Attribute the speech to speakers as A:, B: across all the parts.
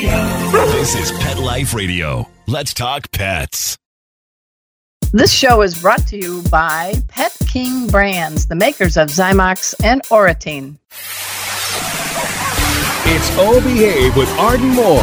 A: This is Pet Life Radio. Let's talk pets.
B: This show is brought to you by Pet King Brands, the makers of Zymox and Oratene.
C: It's O Behave with Arden Moore,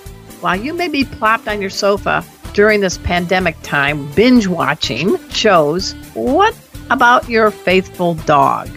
B: while you may be plopped on your sofa during this pandemic time, binge watching shows, what about your faithful dog?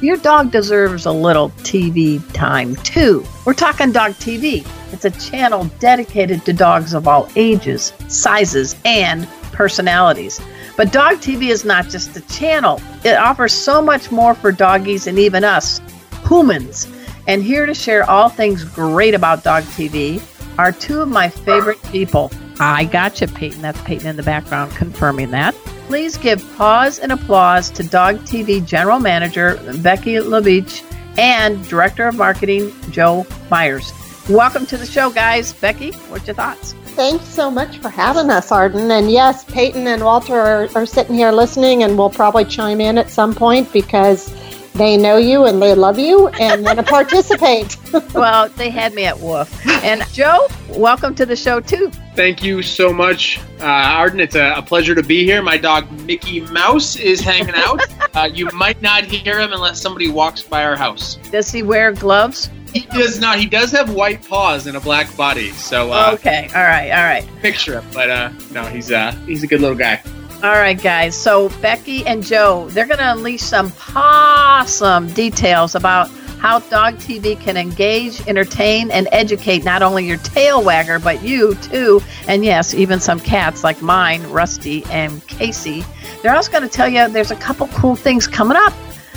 B: Your dog deserves a little TV time too. We're talking Dog TV. It's a channel dedicated to dogs of all ages, sizes, and personalities. But Dog TV is not just a channel, it offers so much more for doggies and even us, humans. And here to share all things great about Dog TV are two of my favorite people. I gotcha, Peyton. That's Peyton in the background confirming that. Please give pause and applause to Dog TV General Manager Becky LaBeach and Director of Marketing Joe Myers. Welcome to the show, guys. Becky, what's your thoughts?
D: Thanks so much for having us, Arden. And yes, Peyton and Walter are, are sitting here listening and we'll probably chime in at some point because they know you and they love you and want to participate.
B: well, they had me at Woof. And Joe, welcome to the show too.
E: Thank you so much, uh, Arden. It's a, a, pleasure to be here. My dog Mickey Mouse is hanging out. uh, you might not hear him unless somebody walks by our house.
B: Does he wear gloves?
E: He does not. He does have white paws and a black body. So uh,
B: okay, all right, all right.
E: Picture him, but uh, no, he's uh, he's a good little guy.
B: All right, guys. So Becky and Joe, they're going to unleash some awesome details about how Dog TV can engage, entertain, and educate not only your tail wagger, but you too. And yes, even some cats like mine, Rusty and Casey. They're also going to tell you there's a couple cool things coming up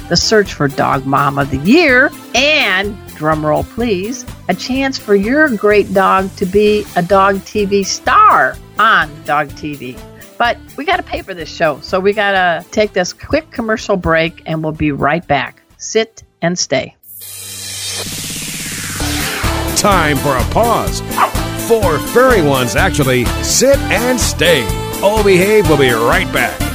B: the search for Dog Mom of the Year, and, drumroll please, a chance for your great dog to be a Dog TV star on Dog TV. But we got to pay for this show, so we got to take this quick commercial break and we'll be right back. Sit and stay.
C: Time for a pause. Four furry ones actually sit and stay. All behave, we'll be right back.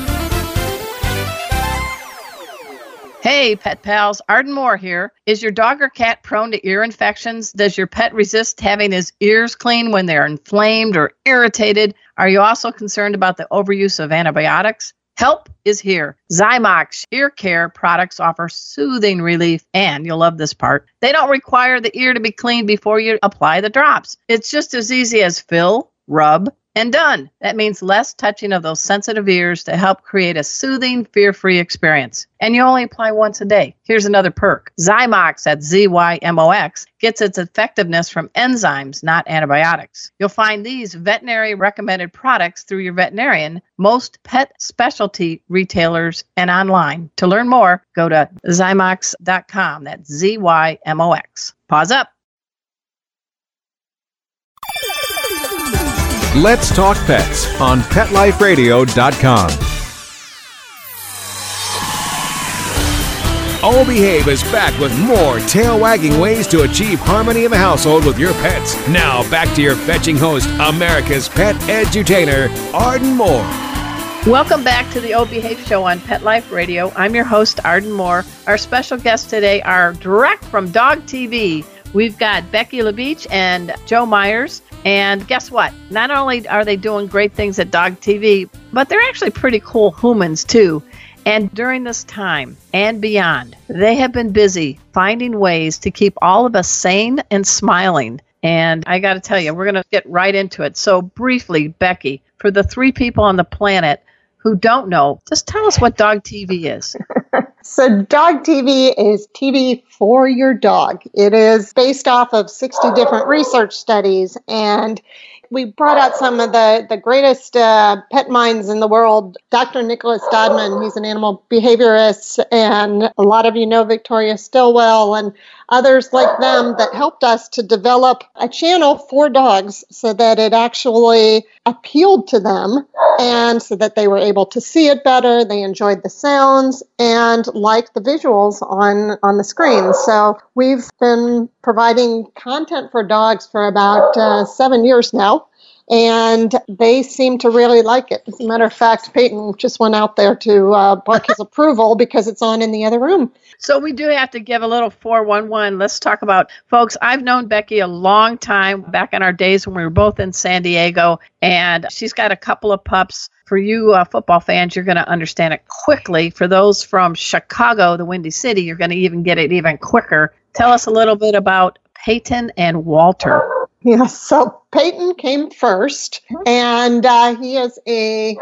B: Hey, pet pals, Arden Moore here. Is your dog or cat prone to ear infections? Does your pet resist having his ears cleaned when they're inflamed or irritated? Are you also concerned about the overuse of antibiotics? Help is here. Zymox ear care products offer soothing relief, and you'll love this part. They don't require the ear to be cleaned before you apply the drops. It's just as easy as fill, rub, and done. That means less touching of those sensitive ears to help create a soothing, fear free experience. And you only apply once a day. Here's another perk Zymox at ZYMOX gets its effectiveness from enzymes, not antibiotics. You'll find these veterinary recommended products through your veterinarian, most pet specialty retailers, and online. To learn more, go to Zymox.com. That's Z Y M O X. Pause up.
C: Let's Talk Pets on PetLifeRadio.com. All Behave is back with more tail wagging ways to achieve harmony in the household with your pets. Now back to your fetching host, America's pet edutainer, Arden Moore.
B: Welcome back to the O Behave Show on Pet Life Radio. I'm your host, Arden Moore. Our special guests today are direct from Dog TV. We've got Becky LaBeach and Joe Myers. And guess what? Not only are they doing great things at Dog TV, but they're actually pretty cool humans too. And during this time and beyond, they have been busy finding ways to keep all of us sane and smiling. And I got to tell you, we're going to get right into it. So, briefly, Becky, for the three people on the planet who don't know, just tell us what Dog TV is.
D: So, Dog TV is TV for your dog. It is based off of 60 different research studies, and we brought out some of the, the greatest uh, pet minds in the world. Dr. Nicholas Dodman, he's an animal behaviorist, and a lot of you know Victoria Stilwell and others like them that helped us to develop a channel for dogs so that it actually appealed to them and so that they were able to see it better, they enjoyed the sounds and liked the visuals on, on the screen. So we've been providing content for dogs for about uh, seven years now and they seem to really like it. As a matter of fact, Peyton just went out there to uh, bark his approval because it's on in the other room.
B: So we do have to give a little 411. Let's talk about folks. I've known Becky a long time back in our days when we were both in San Diego, and she's got a couple of pups. For you uh, football fans, you're going to understand it quickly. For those from Chicago, the Windy City, you're going to even get it even quicker. Tell us a little bit about Peyton and Walter.
D: Yes, so Peyton came first, and uh, he is a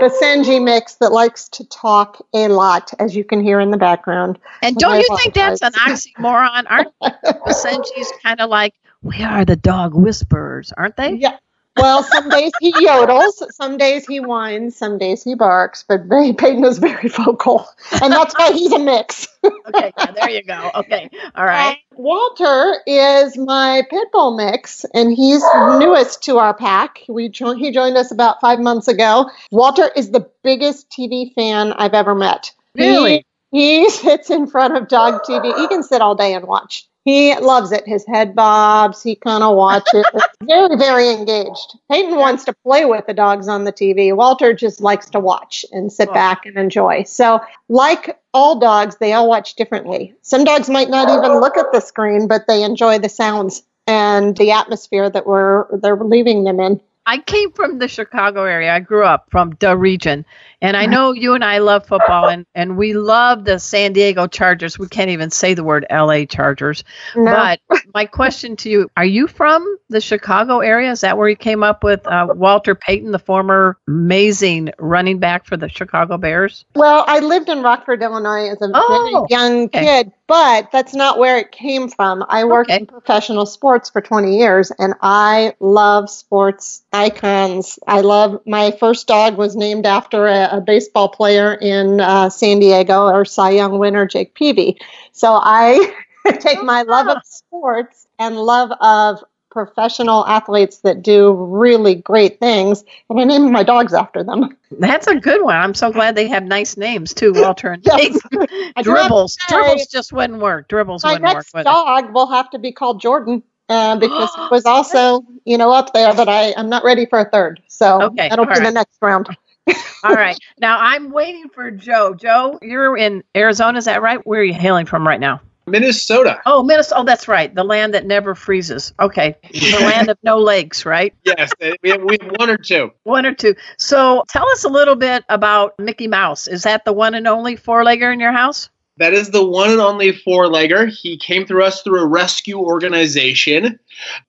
D: Basenji mix that likes to talk a lot, as you can hear in the background.
B: And don't you think that's an oxymoron? Aren't Basenjis kind of like, we are the dog whisperers, aren't they?
D: Yeah, well, some days he yodels, some days he whines, some days he barks, but very, Peyton is very vocal, and that's why he's a mix.
B: okay, yeah, there you go. Okay, all right.
D: Uh, Walter is my pit bull mix, and he's newest to our pack. We jo- he joined us about five months ago. Walter is the biggest TV fan I've ever met.
B: Really?
D: He, he sits in front of dog TV. He can sit all day and watch. He loves it. His head bobs. He kind of watches. very, very engaged. Peyton wants to play with the dogs on the TV. Walter just likes to watch and sit oh. back and enjoy. So, like all dogs, they all watch differently. Some dogs might not even look at the screen, but they enjoy the sounds and the atmosphere that we're they're leaving them in.
B: I came from the Chicago area. I grew up from the region. And I know you and I love football and, and we love the San Diego Chargers. We can't even say the word LA Chargers. No. But my question to you, are you from the Chicago area? Is that where you came up with uh, Walter Payton, the former amazing running back for the Chicago Bears?
D: Well, I lived in Rockford, Illinois as a oh, very young okay. kid, but that's not where it came from. I worked okay. in professional sports for 20 years and I love sports icons. I love my first dog was named after a, a baseball player in uh, San Diego or Cy Young winner Jake Peavy. So I take my love of sports and love of professional athletes that do really great things, and I name my dogs after them.
B: That's a good one. I'm so glad they have nice names too, Walter and yes. Dribbles. Say, Dribbles just wouldn't work. Dribbles
D: my
B: wouldn't
D: next work. My dog will have to be called Jordan. Uh, because it was also, you know, up there, but I, I'm not ready for a third. So okay, that'll be right. the next round.
B: All right. Now I'm waiting for Joe. Joe, you're in Arizona, is that right? Where are you hailing from right now?
E: Minnesota.
B: Oh, Minnesota. Oh, that's right. The land that never freezes. Okay. The land of no lakes, right?
E: Yes. Eh, we have, we have one or two.
B: One or two. So tell us a little bit about Mickey Mouse. Is that the one and only four legger in your house?
E: That is the one and only four legger. He came through us through a rescue organization.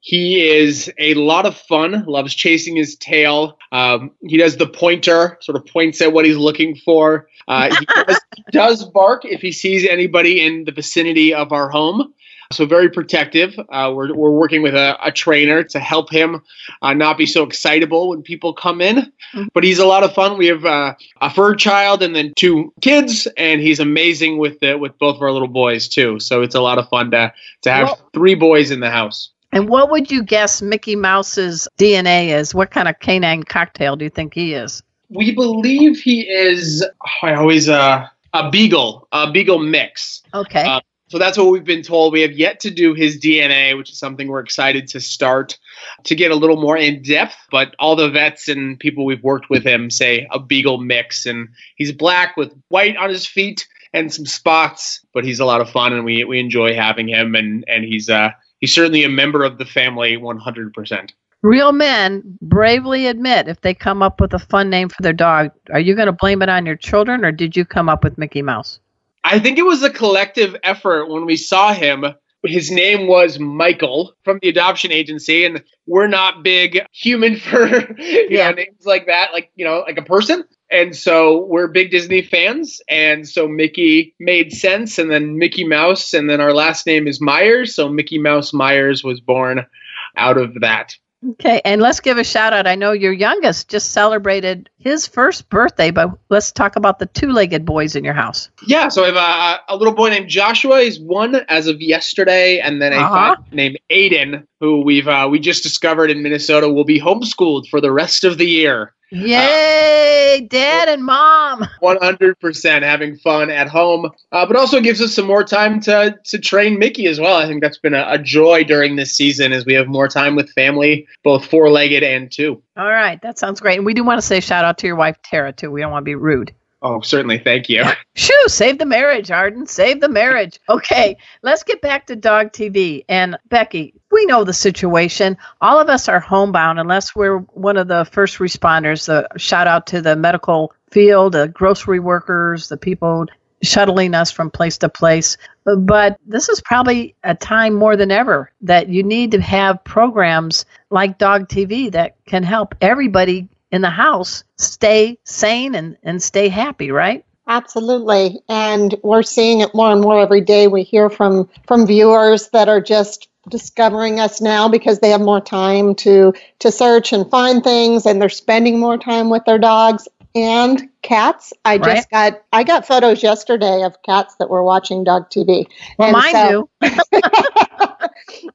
E: He is a lot of fun, loves chasing his tail. Um, he does the pointer, sort of points at what he's looking for. Uh, he, does, he does bark if he sees anybody in the vicinity of our home. So very protective. Uh, we're, we're working with a, a trainer to help him uh, not be so excitable when people come in. Mm-hmm. But he's a lot of fun. We have uh, a fur child and then two kids, and he's amazing with the, with both of our little boys too. So it's a lot of fun to to have well, three boys in the house.
B: And what would you guess Mickey Mouse's DNA is? What kind of canine cocktail do you think he is?
E: We believe he is. I always uh a beagle, a beagle mix.
B: Okay. Uh,
E: so that's what we've been told. We have yet to do his DNA, which is something we're excited to start to get a little more in depth. But all the vets and people we've worked with him say a beagle mix, and he's black with white on his feet and some spots. But he's a lot of fun, and we we enjoy having him. And and he's uh he's certainly a member of the family, one hundred percent.
B: Real men bravely admit if they come up with a fun name for their dog. Are you going to blame it on your children, or did you come up with Mickey Mouse?
E: I think it was a collective effort when we saw him. His name was Michael from the adoption agency, and we're not big human for you yeah. know names like that, like you know, like a person. and so we're big Disney fans, and so Mickey made sense, and then Mickey Mouse, and then our last name is Myers, so Mickey Mouse Myers was born out of that.
B: Okay, and let's give a shout out. I know your youngest just celebrated his first birthday, but let's talk about the two legged boys in your house.
E: Yeah, so I have a, a little boy named Joshua. He's one as of yesterday, and then a
B: Uh-huh.
E: named Aiden, who we've uh, we just discovered in Minnesota will be homeschooled for the rest of the year.
B: Yay, dad and mom.
E: 100% having fun at home, uh, but also gives us some more time to to train Mickey as well. I think that's been a, a joy during this season as we have more time with family, both four legged and two.
B: All right, that sounds great. And we do want to say shout out to your wife, Tara, too. We don't want to be rude.
E: Oh, certainly. Thank you.
B: Shoo, save the marriage, Arden. Save the marriage. Okay, let's get back to dog TV. And Becky, we know the situation. All of us are homebound unless we're one of the first responders. The shout out to the medical field, the grocery workers, the people shuttling us from place to place. But this is probably a time more than ever that you need to have programs like Dog TV that can help everybody in the house stay sane and, and stay happy, right?
D: Absolutely. And we're seeing it more and more every day. We hear from from viewers that are just discovering us now because they have more time to to search and find things and they're spending more time with their dogs and cats. I
B: Right.
D: just got I got photos yesterday of cats that were watching dog TV.
B: Well,
D: And
B: mine
D: so-
B: do.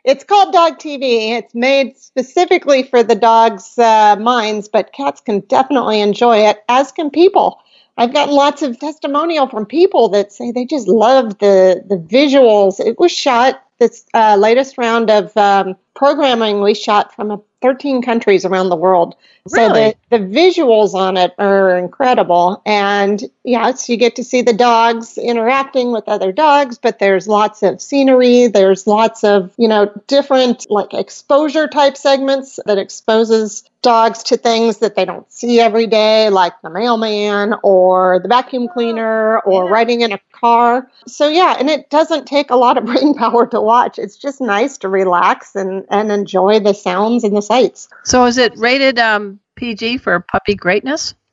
D: it's called Dog TV. It's made specifically for the dogs' uh, minds, but cats can definitely enjoy it, as can people. I've gotten lots of testimonial from people that say they just love the the visuals. It was shot this uh, latest round of um, programming we shot from uh, 13 countries around the world. So the, the visuals on it are incredible. And yes, you get to see the dogs interacting with other dogs, but there's lots of scenery. There's lots of, you know, different like exposure type segments that exposes dogs to things that they don't see every day, like the mailman or the vacuum cleaner or riding in a car. So yeah, and it doesn't take a lot of brain power to watch. It's just nice to relax and, and enjoy the sounds and the sights.
B: So is it rated um, PG for puppy greatness?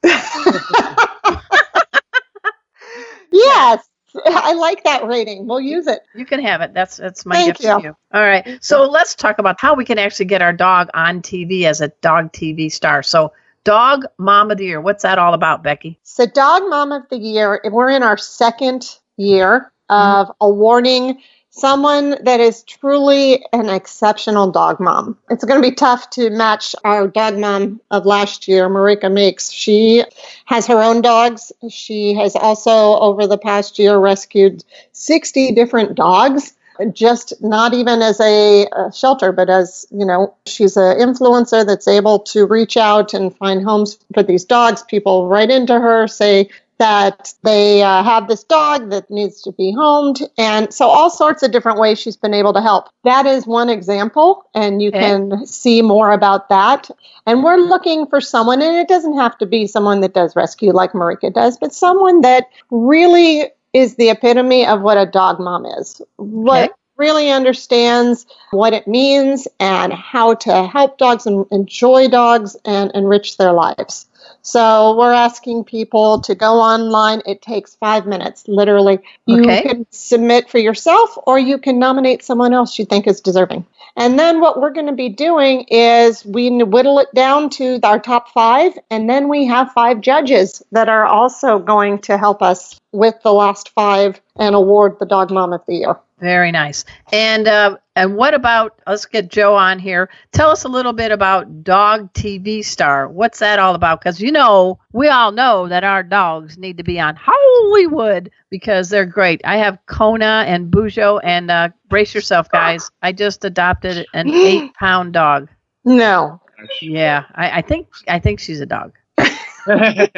D: Yes, I like that rating. We'll use it.
B: You can have it. That's that's my
D: Thank
B: gift to
D: you.
B: you. All right. So let's talk about how we can actually get our dog on TV as a dog TV star. So dog mom of the year. What's that all about, Becky?
D: So, Dog Mom of the Year, we're in our second year of awarding someone that is truly an exceptional dog mom. It's going to be tough to match our dog mom of last year, Marika Meeks. She has her own dogs. She has also, over the past year, rescued 60 different dogs. Just not even as a, a shelter, but as you know, she's an influencer that's able to reach out and find homes for these dogs. People write into her, say, that they uh, have this dog that needs to be homed. And so, all sorts of different ways she's been able to help. That is one example, and you
B: Okay.
D: can see more about that. And we're looking for someone, and it doesn't have to be someone that does rescue like Marika does, but someone that really is the epitome of what a dog mom is. What
B: Okay.
D: really understands what it means and how to help dogs and enjoy dogs and enrich their lives. So we're asking people to go online. It takes five minutes, literally. You
B: Okay.
D: can submit for yourself or you can nominate someone else you think is deserving. And then what we're going to be doing is we whittle it down to our top five, and then we have five judges that are also going to help us with the last five and award the Dog Mom of the Year.
B: Very nice. And uh, and what about? Let's get Joe on here. Tell us a little bit about Dog TV Star. What's that all about? Because you know we all know that our dogs need to be on Hollywood because they're great. I have Kona and Bujo, and uh, brace yourself, guys. I just adopted an eight-pound dog.
D: No.
B: Yeah, I, I think I think she's a dog.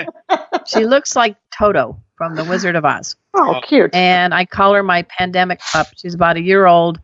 B: She looks like Toto from The Wizard of Oz
D: Oh, cute.
B: and I call her my pandemic pup. She's about a year old.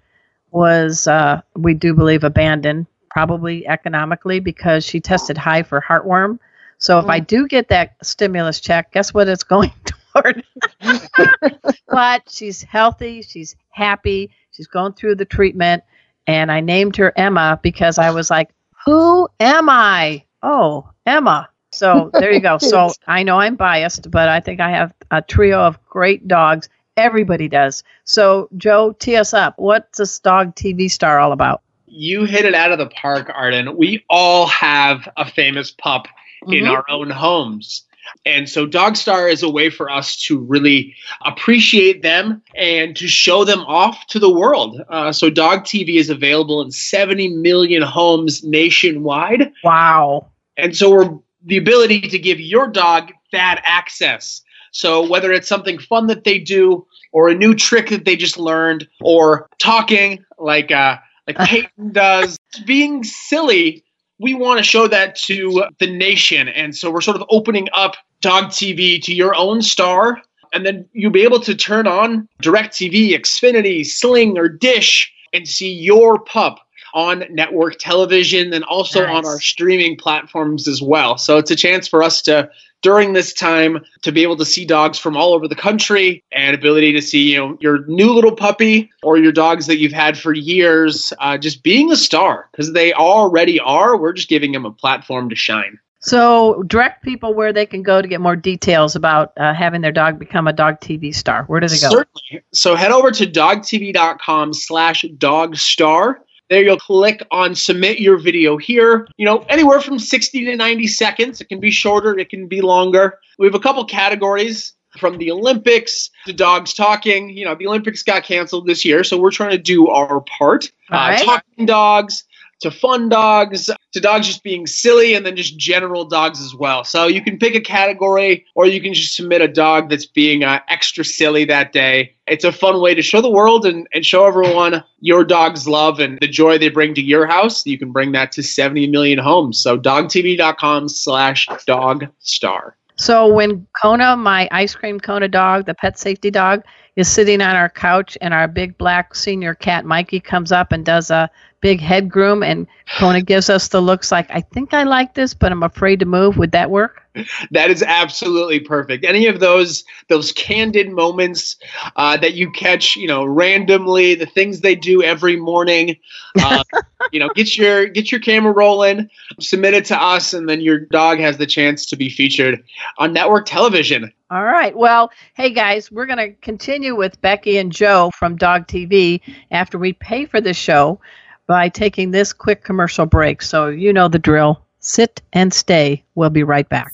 B: Was uh, we do believe abandoned, probably economically because she tested high for heartworm. So if I do get that stimulus check, guess what it's going toward? but she's healthy, she's happy, she's going through the treatment, and I named her Emma because I was like, "Who am I?" Oh, Emma. So there you go. so I know I'm biased, but I think I have a trio of great dogs. Everybody does. So Joe, tee us up. What's this dog TV star all about?
E: You hit it out of the park, Arden. We all have a famous pup mm-hmm. in our own homes. And so Dog Star is a way for us to really appreciate them and to show them off to the world. Uh, so Dog TV is available in 70 million homes nationwide.
B: Wow.
E: And so we're the ability to give your dog that access. So whether it's something fun that they do or a new trick that they just learned or talking like uh, like Peyton does, being silly we want to show that to the nation. And so we're sort of opening up Dog TV to your own star. And then you'll be able to turn on DirecTV, Xfinity, Sling, or Dish and see your pup on network television and also nice. on our streaming platforms as well. So it's a chance for us to during this time to be able to see dogs from all over the country and ability to see you know your new little puppy or your dogs that you've had for years uh, just being a star. Because they already are we're just giving them a platform to shine.
B: So direct people where they can go to get more details about uh, having their dog become a dog tv star. Where do they go?
E: Certainly. So head over to dogtv.com slash dogstar there you'll click on submit your video here. You know, anywhere from 60 to 90 seconds. It can be shorter, it can be longer. We have a couple categories from the Olympics to dogs talking. You know, the Olympics got canceled this year, so we're trying to do our part. Uh, talking dogs, to fun dogs, to dogs just being silly, and then just general dogs as well. So you can pick a category, or you can just submit a dog that's being uh, extra silly that day. It's a fun way to show the world and, and show everyone your dog's love and the joy they bring to your house. You can bring that to 70 million homes. So dogtv.com slash dog star.
B: So when Kona, my ice cream Kona dog, the pet safety dog, is sitting on our couch and our big black senior cat Mikey comes up and does a big head groom and Kona gives us the looks like I think I like this but I'm afraid to move. Would that work?
E: That is absolutely perfect. Any of those those candid moments uh, that you catch you know randomly the things they do every morning uh, you know get your get your camera rolling submit it to us and then your dog has the chance to be featured on network television.
B: All right. Well, hey guys, we're going to continue with Becky and Joe from Dog TV after we pay for the show by taking this quick commercial break. So you know the drill. Sit and stay. We'll be right back.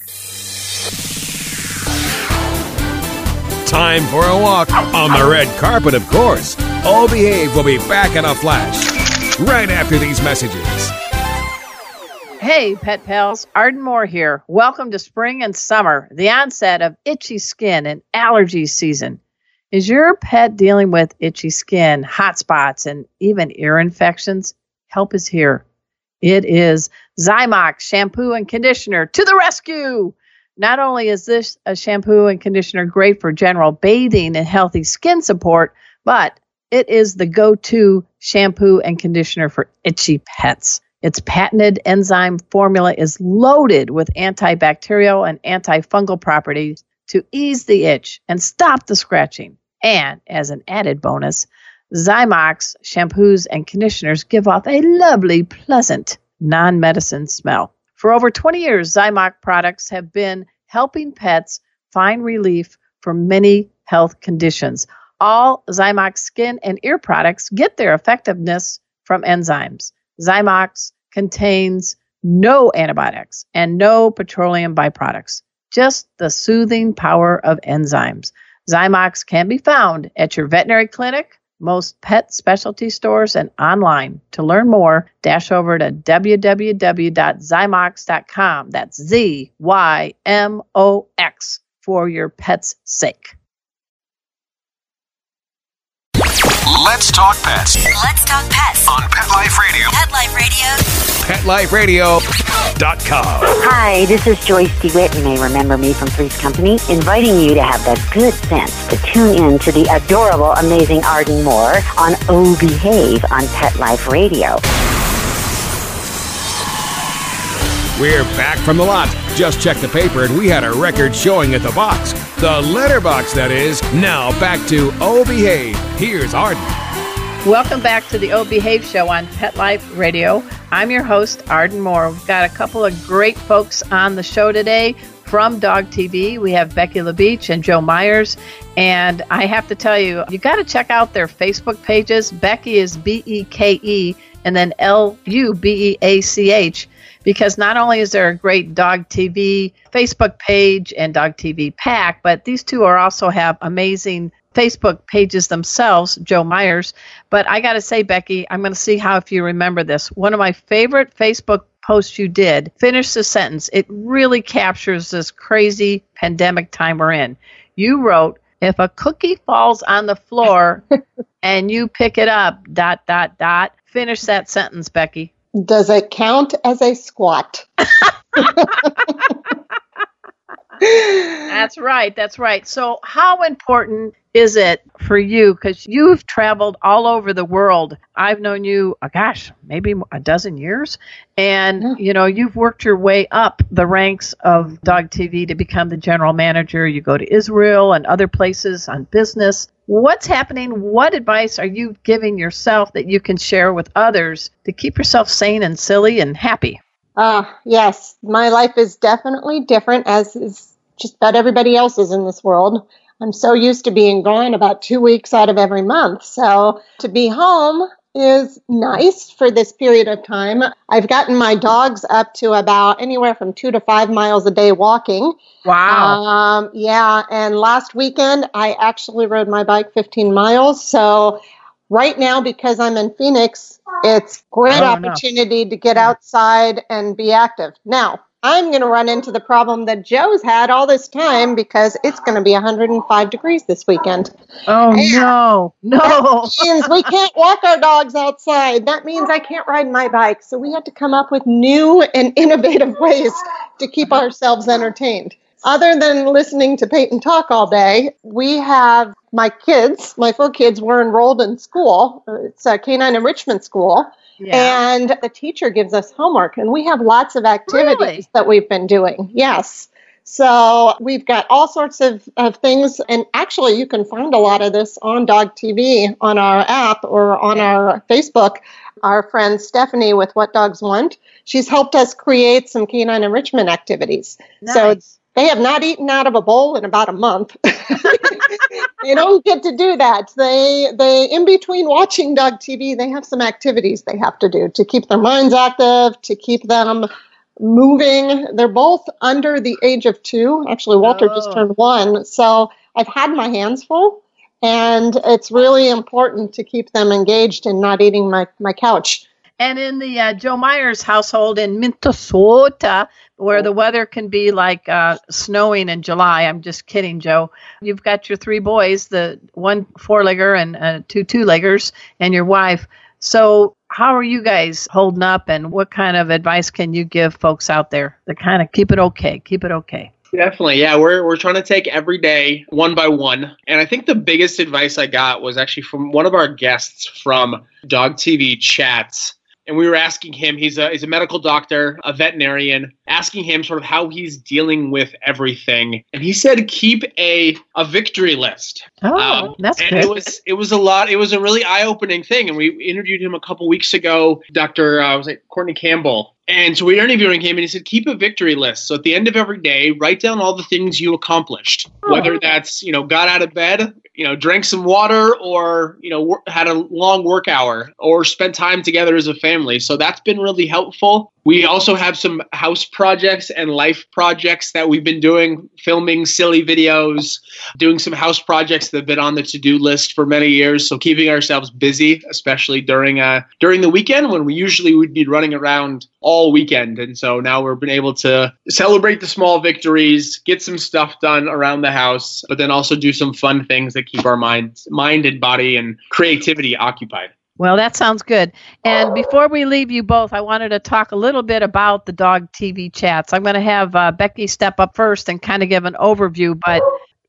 C: Time for a walk on the red carpet, of course. All Behave will be back in a flash right after these messages.
B: Hey, pet pals, Arden Moore here. Welcome to spring and summer, the onset of itchy skin and allergy season. Is your pet dealing with itchy skin, hot spots, and even ear infections? Help is here. It is Zymox shampoo and conditioner to the rescue. Not only is this a shampoo and conditioner great for general bathing and healthy skin support, but it is the go to shampoo and conditioner for itchy pets. Its patented enzyme formula is loaded with antibacterial and antifungal properties to ease the itch and stop the scratching. And as an added bonus, Zymox shampoos and conditioners give off a lovely, pleasant, non medicine smell. For over 20 years, Zymox products have been helping pets find relief from many health conditions. All Zymox skin and ear products get their effectiveness from enzymes. Zymox contains no antibiotics and no petroleum byproducts, just the soothing power of enzymes. Zymox can be found at your veterinary clinic, most pet specialty stores, and online. To learn more, dash over to www.zymox.com. That's Z Y M O X for your pet's sake.
A: Let's talk pets.
F: Let's talk pets
A: on Pet Life Radio.
F: Pet Life
A: Radio. PetLifeRadio.com.
G: Hi, this is Joyce DeWitt. You may remember me from Three's Company, inviting you to have the good sense to tune in to the adorable, amazing Arden Moore on Oh Behave on Pet Life Radio.
C: We're back from the lot. Just checked the paper and we had a record showing at the box. The letterbox, that is. Now back to Oh Behave. Here's Arden.
B: Welcome back to the O Behave Show on Pet Life Radio. I'm your host, Arden Moore. We've got a couple of great folks on the show today from Dog TV. We have Becky LaBeach and Joe Myers. And I have to tell you, you got to check out their Facebook pages. Becky is B E K E and then L U B E A C H because not only is there a great Dog TV Facebook page and Dog TV pack, but these two are also have amazing Facebook pages themselves, Joe Myers. But I got to say, Becky, I'm going to see how if you remember this. One of my favorite Facebook posts you did, finish the sentence. It really captures this crazy pandemic time we're in. You wrote, if a cookie falls on the floor and you pick it up, dot, dot, dot, finish that sentence, Becky.
D: Does it count as a squat?
B: That's right. That's right. So, how important is it for you? Because you've traveled all over the world. I've known you, oh gosh, maybe a dozen years. And, yeah. you know, you've worked your way up the ranks of Dog TV to become the general manager. You go to Israel and other places on business. What's happening? What advice are you giving yourself that you can share with others to keep yourself sane and silly and happy?
D: Uh, yes, my life is definitely different, as is just about everybody else's in this world. I'm so used to being gone about two weeks out of every month. So to be home is nice for this period of time. I've gotten my dogs up to about anywhere from two to five miles a day walking.
B: Wow.
D: Um, yeah. And last weekend, I actually rode my bike 15 miles. So right now, because I'm in Phoenix, it's great oh, opportunity no. to get outside and be active. Now, I'm going to run into the problem that Joe's had all this time because it's going to be 105 degrees this weekend.
B: Oh, and no, no.
D: That means we can't walk our dogs outside. That means I can't ride my bike. So we have to come up with new and innovative ways to keep ourselves entertained. Other than listening to Peyton talk all day, we have my kids, my four kids were enrolled in school. It's uh, a canine enrichment school. Yeah. And the teacher gives us homework, and we have lots of activities really? that we've been doing. Yes. So we've got all sorts of, of things. And actually, you can find a lot of this on Dog TV on our app or on our Facebook. Our friend Stephanie with What Dogs Want, she's helped us create some canine enrichment activities. Nice. So they have not eaten out of a bowl in about a month. they don't get to do that. They they in between watching dog TV, they have some activities they have to do to keep their minds active, to keep them moving. They're both under the age of two. Actually, Walter oh. just turned one. So I've had my hands full. And it's really important to keep them engaged and not eating my, my couch.
B: And in the uh, Joe Myers household in Minnesota, where the weather can be like uh, snowing in July, I'm just kidding, Joe. You've got your three boys, the one four-legger and uh, two two-leggers, and your wife. So, how are you guys holding up, and what kind of advice can you give folks out there to kind of keep it okay? Keep it okay.
E: Definitely. Yeah, we're we're trying to take every day one by one. And I think the biggest advice I got was actually from one of our guests from Dog TV Chats and we were asking him he's a he's a medical doctor a veterinarian asking him sort of how he's dealing with everything. And he said keep a a victory list.
B: Oh um, that's
E: and
B: good.
E: it was it was a lot it was a really eye-opening thing. And we interviewed him a couple weeks ago dr uh, was it courtney campbell and so we were interviewing him, and he said, "Keep a victory list. So at the end of every day, write down all the things you accomplished. Whether that's you know got out of bed, you know drank some water, or you know had a long work hour, or spent time together as a family. So that's been really helpful. We also have some house projects and life projects that we've been doing, filming silly videos, doing some house projects that have been on the to-do list for many years. So keeping ourselves busy, especially during uh during the weekend when we usually would be running around all weekend. And so now we've been able to celebrate the small victories, get some stuff done around the house, but then also do some fun things that keep our minds mind and body and creativity occupied.
B: Well, that sounds good. And before we leave you both, I wanted to talk a little bit about the dog TV chats. I'm going to have uh, Becky step up first and kind of give an overview. But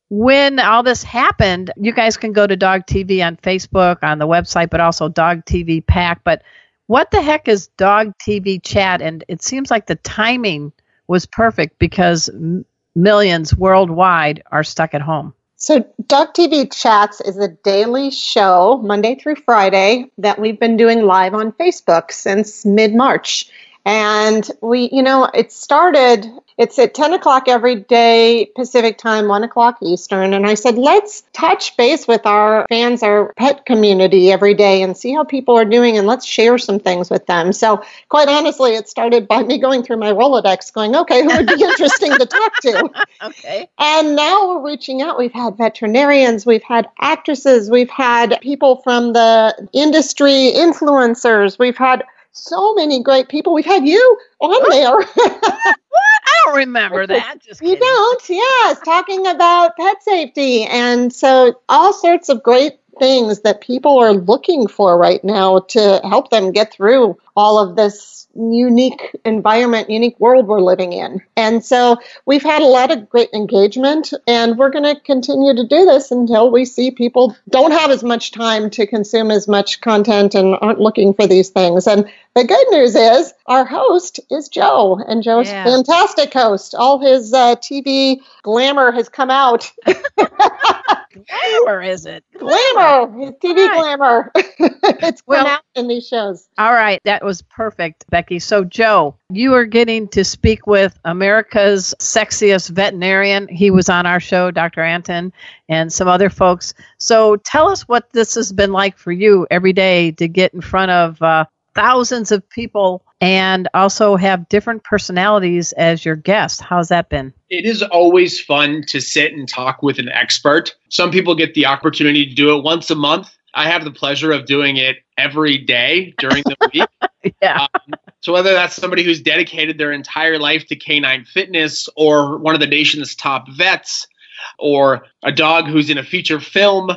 B: when all this happened, you guys can go to Dog TV on Facebook, on the website, but also Dog TV Pack. But what the heck is Dog TV Chat? And it seems like the timing was perfect because m- millions worldwide are stuck at home.
D: So, Dog TV Chats is a daily show, Monday through Friday, that we've been doing live on Facebook since mid March. And we, you know, it started, it's at 10 o'clock every day Pacific time, 1 o'clock Eastern. And I said, let's touch base with our fans, our pet community every day and see how people are doing and let's share some things with them. So, quite honestly, it started by me going through my Rolodex going, okay, who would be interesting to talk to?
B: Okay.
D: And now we're reaching out. We've had veterinarians, we've had actresses, we've had people from the industry, influencers, we've had so many great people. We've had you on there.
B: What? I don't remember that. Just
D: you
B: kidding.
D: don't, yes, talking about pet safety. And so, all sorts of great things that people are looking for right now to help them get through all of this unique environment, unique world we're living in. And so, we've had a lot of great engagement, and we're going to continue to do this until we see people don't have as much time to consume as much content and aren't looking for these things. And the good news is our host is Joe, and Joe's
B: Yeah.
D: a fantastic host. All his uh, TV glamour has come out.
B: Glamour, is it?
D: glamour, his TV
B: Right.
D: glamour. it's come
B: Well-
D: out in these shows.
B: All right, that was perfect, Becky. So, Joe, you are getting to speak with America's sexiest veterinarian. He was on our show, Dr. Antin, and some other folks. So, tell us what this has been like for you every day to get in front of uh, thousands of people and also have different personalities as your guest. How's that been?
E: It is always fun to sit and talk with an expert. Some people get the opportunity to do it once a month. I have the pleasure of doing it every day during the week.
B: Yeah.
E: Um, so whether that's somebody who's dedicated their entire life to canine fitness or one of the nation's top vets or a dog who's in a feature film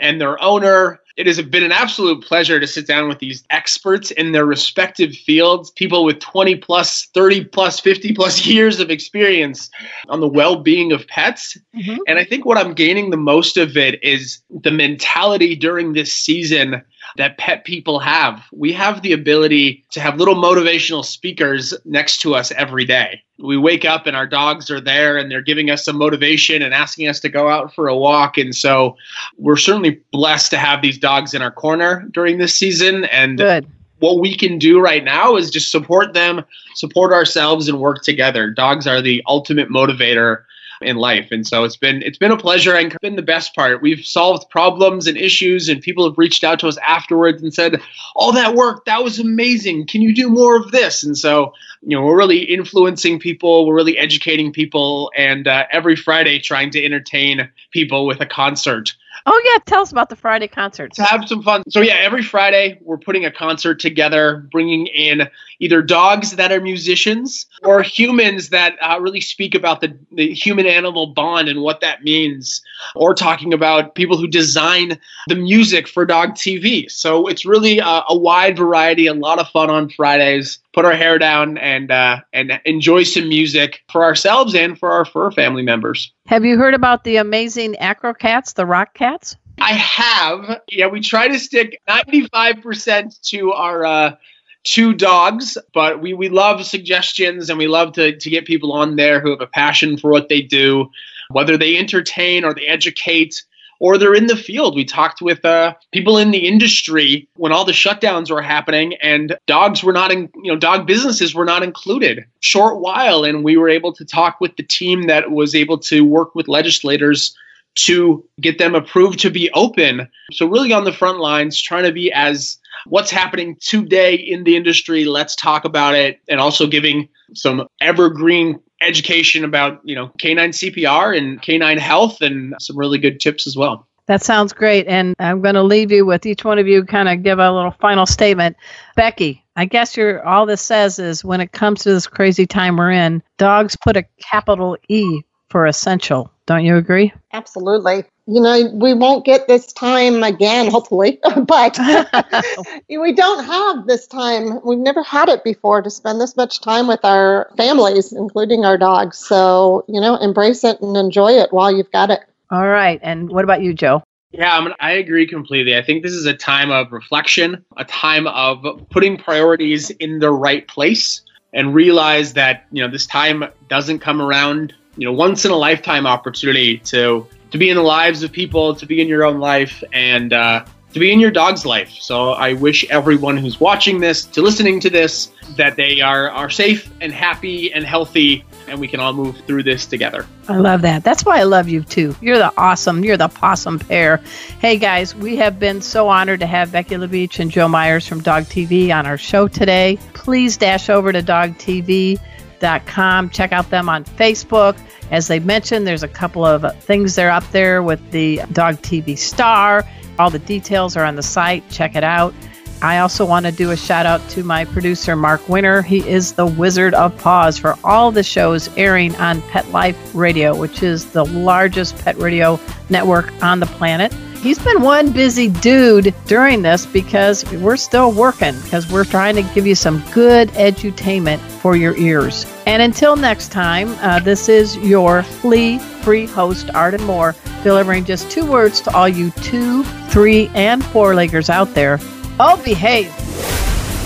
E: and their owner, it has been an absolute pleasure to sit down with these experts in their respective fields, people with 20 plus, 30 plus, 50 plus years of experience on the well-being of pets.
B: Mhm.
E: And I think what I'm gaining the most of it is the mentality during this season that pet people have. We have the ability to have little motivational speakers next to us every day. We wake up and our dogs are there and they're giving us some motivation and asking us to go out for a walk. And so we're certainly blessed to have these dogs in our corner during this season. And
B: Good.
E: what we can do right now is just support them, support ourselves, and work together. Dogs are the ultimate motivator in life. And so it's been it's been a pleasure and been the best part. We've solved problems and issues and people have reached out to us afterwards and said all that work that was amazing. Can you do more of this? And so you know we're really influencing people. We're really educating people and uh, every friday trying to entertain people with a concert
B: Oh, yeah. Tell us about the Friday concerts.
E: have some fun. So yeah, every Friday we're putting a concert together, bringing in either dogs that are musicians or humans that uh, really speak about the, the human-animal bond and what that means, or talking about people who design the music for dog TV. So it's really a, a wide variety, a lot of fun on Fridays. Put our hair down and uh, and enjoy some music for ourselves and for our fur family members.
B: Have you heard about the amazing acro cats, the rock cats?
E: I have. Yeah, we try to stick 95% to our uh, two dogs, but we, we love suggestions and we love to, to get people on there who have a passion for what they do, whether they entertain or they educate or they're in the field. We talked with uh, people in the industry when all the shutdowns were happening, and dogs were not in, you know, dog businesses were not included. Short while, and we were able to talk with the team that was able to work with legislators to get them approved to be open. So really on the front lines, trying to be as what's happening today in the industry. Let's talk about it, and also giving some evergreen education about you know canine CPR and canine health, and some really good tips as well.
B: That sounds great. And I'm going to leave you with each one of you kind of give a little final statement. Becky, I guess you're, all this says is when it comes to this crazy time we're in, dogs put a capital E for essential. Don't you agree?
D: Absolutely. You know, we won't get this time again, hopefully, but we don't have this time. We've never had it before to spend this much time with our families, including our dogs. So, you know, embrace it and enjoy it while you've got it.
B: All right. And what about you, Joe?
E: Yeah, I, mean, I agree completely. I think this is a time of reflection, a time of putting priorities in the right place, and realize that you know this time doesn't come around. You know, once in a lifetime opportunity to to be in the lives of people, to be in your own life, and uh, to be in your dog's life. So I wish everyone who's watching this, to listening to this, that they are, are safe and happy and healthy and we can all move through this together.
B: I love that. That's why I love you too. You're the awesome, you're the possum pair. Hey guys, we have been so honored to have Becky LaBeach and Joe Myers from Dog TV on our show today. Please dash over to dogtv.com. Check out them on Facebook. As they mentioned, there's a couple of things there up there with the Dog TV star. All the details are on the site. Check it out. I also want to do a shout out to my producer, Mark Winter. He is the Wizard of Paws for all the shows airing on Pet Life Radio, which is the largest pet radio network on the planet. He's been one busy dude during this because we're still working because we're trying to give you some good edutainment for your ears. And until next time, uh, this is your flea free host, Arden Moore, delivering just two words to all you two, three, and four leggers out there Oh Behave.